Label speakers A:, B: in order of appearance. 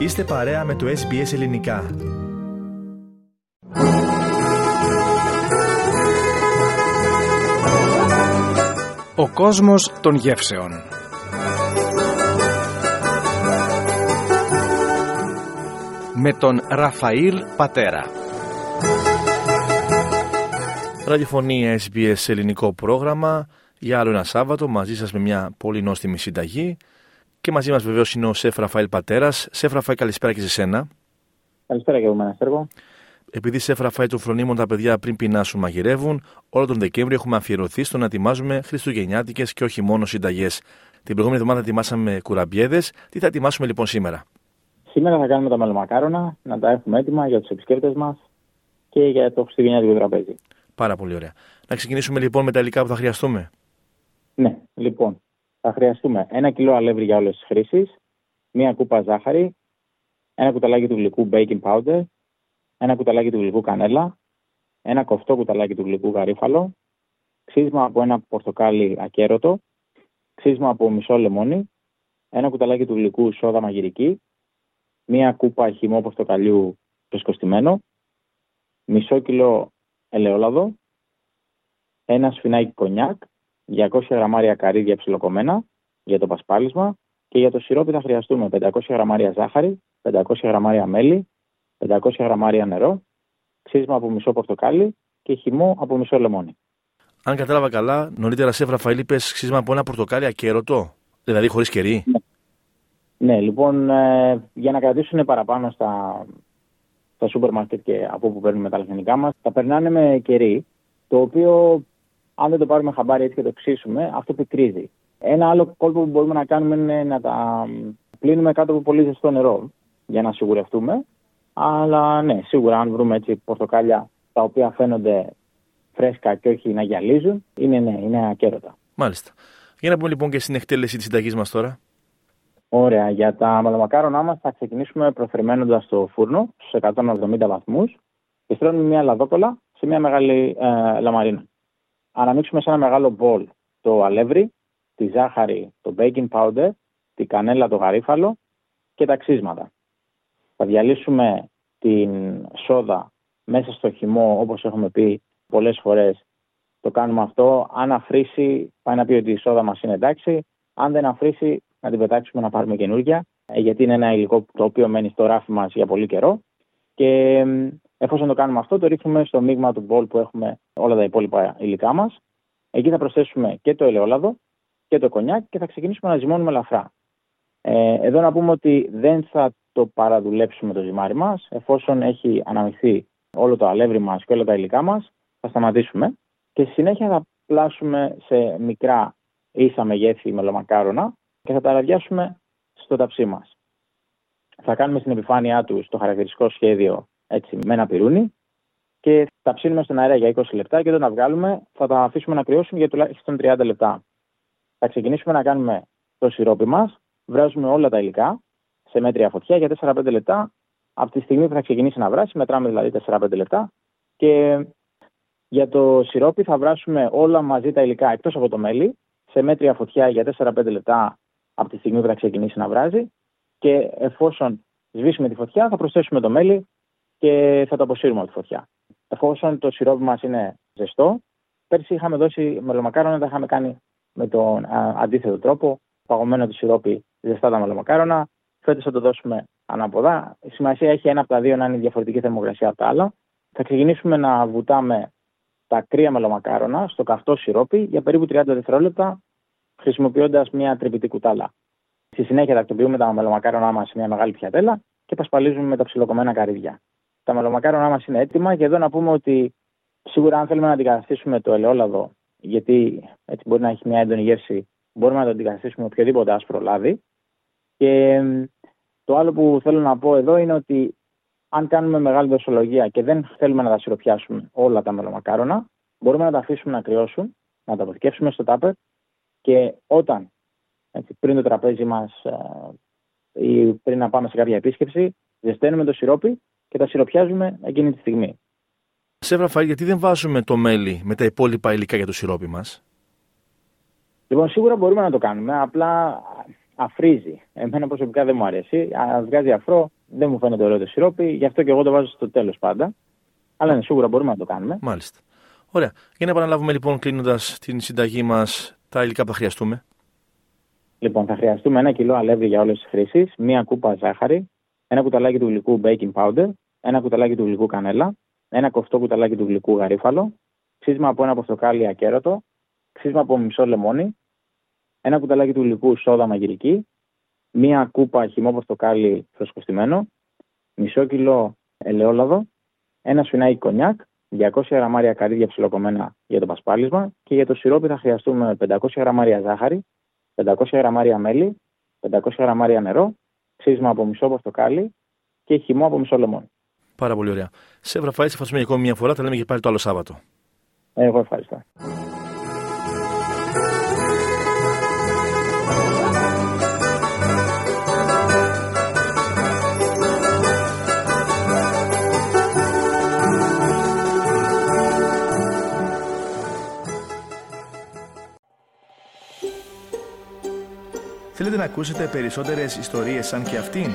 A: Είστε παρέα με το SBS Ελληνικά.
B: Ο κόσμος των γεύσεων. Με τον Ραφαήλ Πατέρα.
A: Ραδιοφωνία SBS ελληνικό πρόγραμμα. Για άλλο ένα Σάββατο μαζί σας με μια πολύ νόστιμη συνταγή και μαζί μας βεβαίως είναι ο Σεφ Ραφαήλ Πατέρας. Σεφ Ραφαήλ καλησπέρα και σε σένα.
C: Καλησπέρα και εγώ μένα Σέργο.
A: Επειδή Σεφ Ραφαήλ των φρονίμων τα παιδιά πριν πεινάσουν μαγειρεύουν, όλο τον Δεκέμβριο έχουμε αφιερωθεί στο να ετοιμάζουμε χριστουγεννιάτικες και όχι μόνο συνταγές. Την προηγούμενη εβδομάδα ετοιμάσαμε κουραμπιέδες. Τι θα ετοιμάσουμε λοιπόν σήμερα;
C: Σήμερα θα κάνουμε τα μελομακάρονα, να τα έχουμε έτοιμα για τους επισκέπτες μας και για το χριστουγεννιάτικο τραπέζι.
A: Πάρα πολύ ωραία. Να ξεκινήσουμε λοιπόν με τα υλικά που θα χρειαστούμε.
C: Ναι, λοιπόν, θα χρειαστούμε ένα κιλό αλεύρι για όλες τις χρήσεις, μία κούπα ζάχαρη, ένα κουταλάκι του γλυκού baking powder, ένα κουταλάκι του γλυκού κανέλα, ένα κοφτό κουταλάκι του γλυκού γαρίφαλο, ξύσμα από ένα πορτοκάλι ακέρωτο, ξύσμα από μισό λεμόνι, ένα κουταλάκι του γλυκού σόδα μαγειρική, μία κούπα χυμό πορτοκαλιού πεσκοστημένο, μισό κιλό ελαιόλαδο, ένα σφινάκι κονιάκ, 200 γραμμάρια καρύδια ψιλοκομμένα για το πασπάλισμα και για το σιρόπι θα χρειαστούμε 500 γραμμάρια ζάχαρη, 500 γραμμάρια μέλι, 500 γραμμάρια νερό, ξύσμα από μισό πορτοκάλι και χυμό από μισό λεμόνι.
A: Αν κατάλαβα καλά, νωρίτερα σε Ραφαήλ είπες ξύσμα από ένα πορτοκάλι ακέρωτο, δηλαδή χωρίς κερί.
C: Ναι. ναι, λοιπόν, ε, για να κρατήσουν παραπάνω στα, στα σούπερ μάρκετ και από όπου παίρνουμε τα λαχανικά μας, τα περνάνε με κερί, το οποίο αν δεν το πάρουμε χαμπάρι έτσι και το ψήσουμε, αυτό πικρίζει. Ένα άλλο κόλπο που μπορούμε να κάνουμε είναι να τα πλύνουμε κάτω από πολύ ζεστό νερό για να σιγουρευτούμε. Αλλά ναι, σίγουρα αν βρούμε έτσι πορτοκάλια τα οποία φαίνονται φρέσκα και όχι να γυαλίζουν, είναι ναι, είναι ακέρωτα.
A: Μάλιστα. Για να πούμε λοιπόν και στην εκτέλεση της συνταγής μας τώρα.
C: Ωραία. Για τα μαλαμακάρονά μας θα ξεκινήσουμε προθερμαίνοντα το φούρνο στους 170 βαθμούς και στέλνουμε μια λαδόκολα σε μια μεγάλη ε, λαμαρίνα αναμίξουμε σε ένα μεγάλο μπολ το αλεύρι, τη ζάχαρη, το baking powder, τη κανέλα, το γαρίφαλο και τα ξύσματα. Θα διαλύσουμε την σόδα μέσα στο χυμό, όπως έχουμε πει πολλές φορές. Το κάνουμε αυτό. Αν αφρίσει, πάει να πει ότι η σόδα μας είναι εντάξει. Αν δεν αφρίσει, να την πετάξουμε να πάρουμε καινούργια, ε, γιατί είναι ένα υλικό το οποίο μένει στο ράφι μας για πολύ καιρό. Και εφόσον το κάνουμε αυτό, το ρίχνουμε στο μείγμα του μπολ που έχουμε όλα τα υπόλοιπα υλικά μας. Εκεί θα προσθέσουμε και το ελαιόλαδο και το κονιάκ και θα ξεκινήσουμε να ζυμώνουμε ελαφρά. Ε, εδώ να πούμε ότι δεν θα το παραδουλέψουμε το ζυμάρι μας. Εφόσον έχει αναμειχθεί όλο το αλεύρι μας και όλα τα υλικά μας, θα σταματήσουμε. Και στη συνέχεια θα πλάσουμε σε μικρά ίσα μεγέθη μελομακάρονα και θα τα ραδιάσουμε στο ταψί μας. Θα κάνουμε στην επιφάνειά του το χαρακτηριστικό σχέδιο έτσι, με ένα πυρούνι και τα ψήνουμε στον αέρα για 20 λεπτά και όταν τα βγάλουμε θα τα αφήσουμε να κρυώσουν για τουλάχιστον 30 λεπτά. Θα ξεκινήσουμε να κάνουμε το σιρόπι μας, βράζουμε όλα τα υλικά σε μέτρια φωτιά για 4-5 λεπτά. Από τη στιγμή που θα ξεκινήσει να βράσει, μετράμε δηλαδή 4-5 λεπτά. Και για το σιρόπι θα βράσουμε όλα μαζί τα υλικά εκτός από το μέλι σε μέτρια φωτιά για 4-5 λεπτά από τη στιγμή που θα ξεκινήσει να βράζει. Και εφόσον σβήσουμε τη φωτιά, θα προσθέσουμε το μέλι και θα το αποσύρουμε από τη φωτιά. Εφόσον το σιρόπι μας είναι ζεστό, πέρσι είχαμε δώσει μελομακάρονα, τα είχαμε κάνει με τον αντίθετο τρόπο. Παγωμένο το σιρόπι, ζεστά τα μελομακάρονα. Φέτος θα το δώσουμε ανάποδα. Η σημασία έχει ένα από τα δύο να είναι διαφορετική θερμοκρασία από τα άλλα. Θα ξεκινήσουμε να βουτάμε τα κρύα μελομακάρονα στο καυτό σιρόπι για περίπου 30 δευτερόλεπτα, χρησιμοποιώντας μια τρυπητή κουτάλα. Στη συνέχεια τακτοποιούμε τα μελομακάρονα μας σε μια μεγάλη πιατέλα και πασπαλίζουμε με τα ψιλοκομμένα καρύδια. Τα μελομακάρονα μας είναι έτοιμα και εδώ να πούμε ότι σίγουρα αν θέλουμε να αντικαταστήσουμε το ελαιόλαδο, γιατί έτσι μπορεί να έχει μια έντονη γεύση, μπορούμε να το αντικαταστήσουμε με οποιοδήποτε άσπρο λάδι. Και το άλλο που θέλω να πω εδώ είναι ότι αν κάνουμε μεγάλη δοσολογία και δεν θέλουμε να τα σιροπιάσουμε όλα τα μελομακάρονα, μπορούμε να τα αφήσουμε να κρυώσουν, να τα αποθηκεύσουμε στο τάπερ και όταν έτσι, πριν το τραπέζι μας ε, ή πριν να πάμε σε κάποια επίσκεψη, ζεσταίνουμε το σιρόπι και τα σιροπιάζουμε εκείνη τη στιγμή.
A: Σε Ραφαήλ, γιατί δεν βάζουμε το μέλι με τα υπόλοιπα υλικά για το σιρόπι μας;
C: Λοιπόν, σίγουρα μπορούμε να το κάνουμε. Απλά αφρίζει. Εμένα προσωπικά δεν μου αρέσει. Αν βγάζει αφρό, δεν μου φαίνεται ωραίο το σιρόπι, γι' αυτό και εγώ το βάζω στο τέλος πάντα. Αλλά είναι σίγουρα μπορούμε να το κάνουμε.
A: Μάλιστα. Ωραία. Για να επαναλάβουμε λοιπόν κλείνοντας την συνταγή μας τα υλικά που θα χρειαστούμε;
C: Λοιπόν, θα χρειαστούμε ένα κιλό αλεύρι για όλες τις χρήσεις, μία κούπα ζάχαρη, ένα κουταλάκι του γλυκού baking powder, ένα κουταλάκι του γλυκού κανέλα, ένα κοφτό κουταλάκι του γλυκού γαρίφαλο, ξύσμα από ένα πορτοκάλι ακέρωτο, ξύσμα από μισό λεμόνι, ένα κουταλάκι του γλυκού σόδα μαγειρική, μία κούπα χυμό πορτοκάλι φρεσκοστημένο, μισό κιλό ελαιόλαδο, ένα σφινάκι κονιάκ, 200 γραμμάρια καρύδια ψιλοκομμένα για το πασπάλισμα και για το σιρόπι θα χρειαστούμε 500 γραμμάρια ζάχαρη, 500 γραμμάρια μέλι, 500 γραμμάρια νερό, ξύσμα από μισό πορτοκάλι και χυμό από μισό λεμόνι.
A: Πάρα πολύ ωραία. Σε Ραφαήλ, σε ευχαριστούμε ακόμη μια φορά. Θα λέμε και πάλι το άλλο Σάββατο.
C: Εγώ ευχαριστώ.
A: Θέλετε να ακούσετε περισσότερες ιστορίες σαν και αυτήν;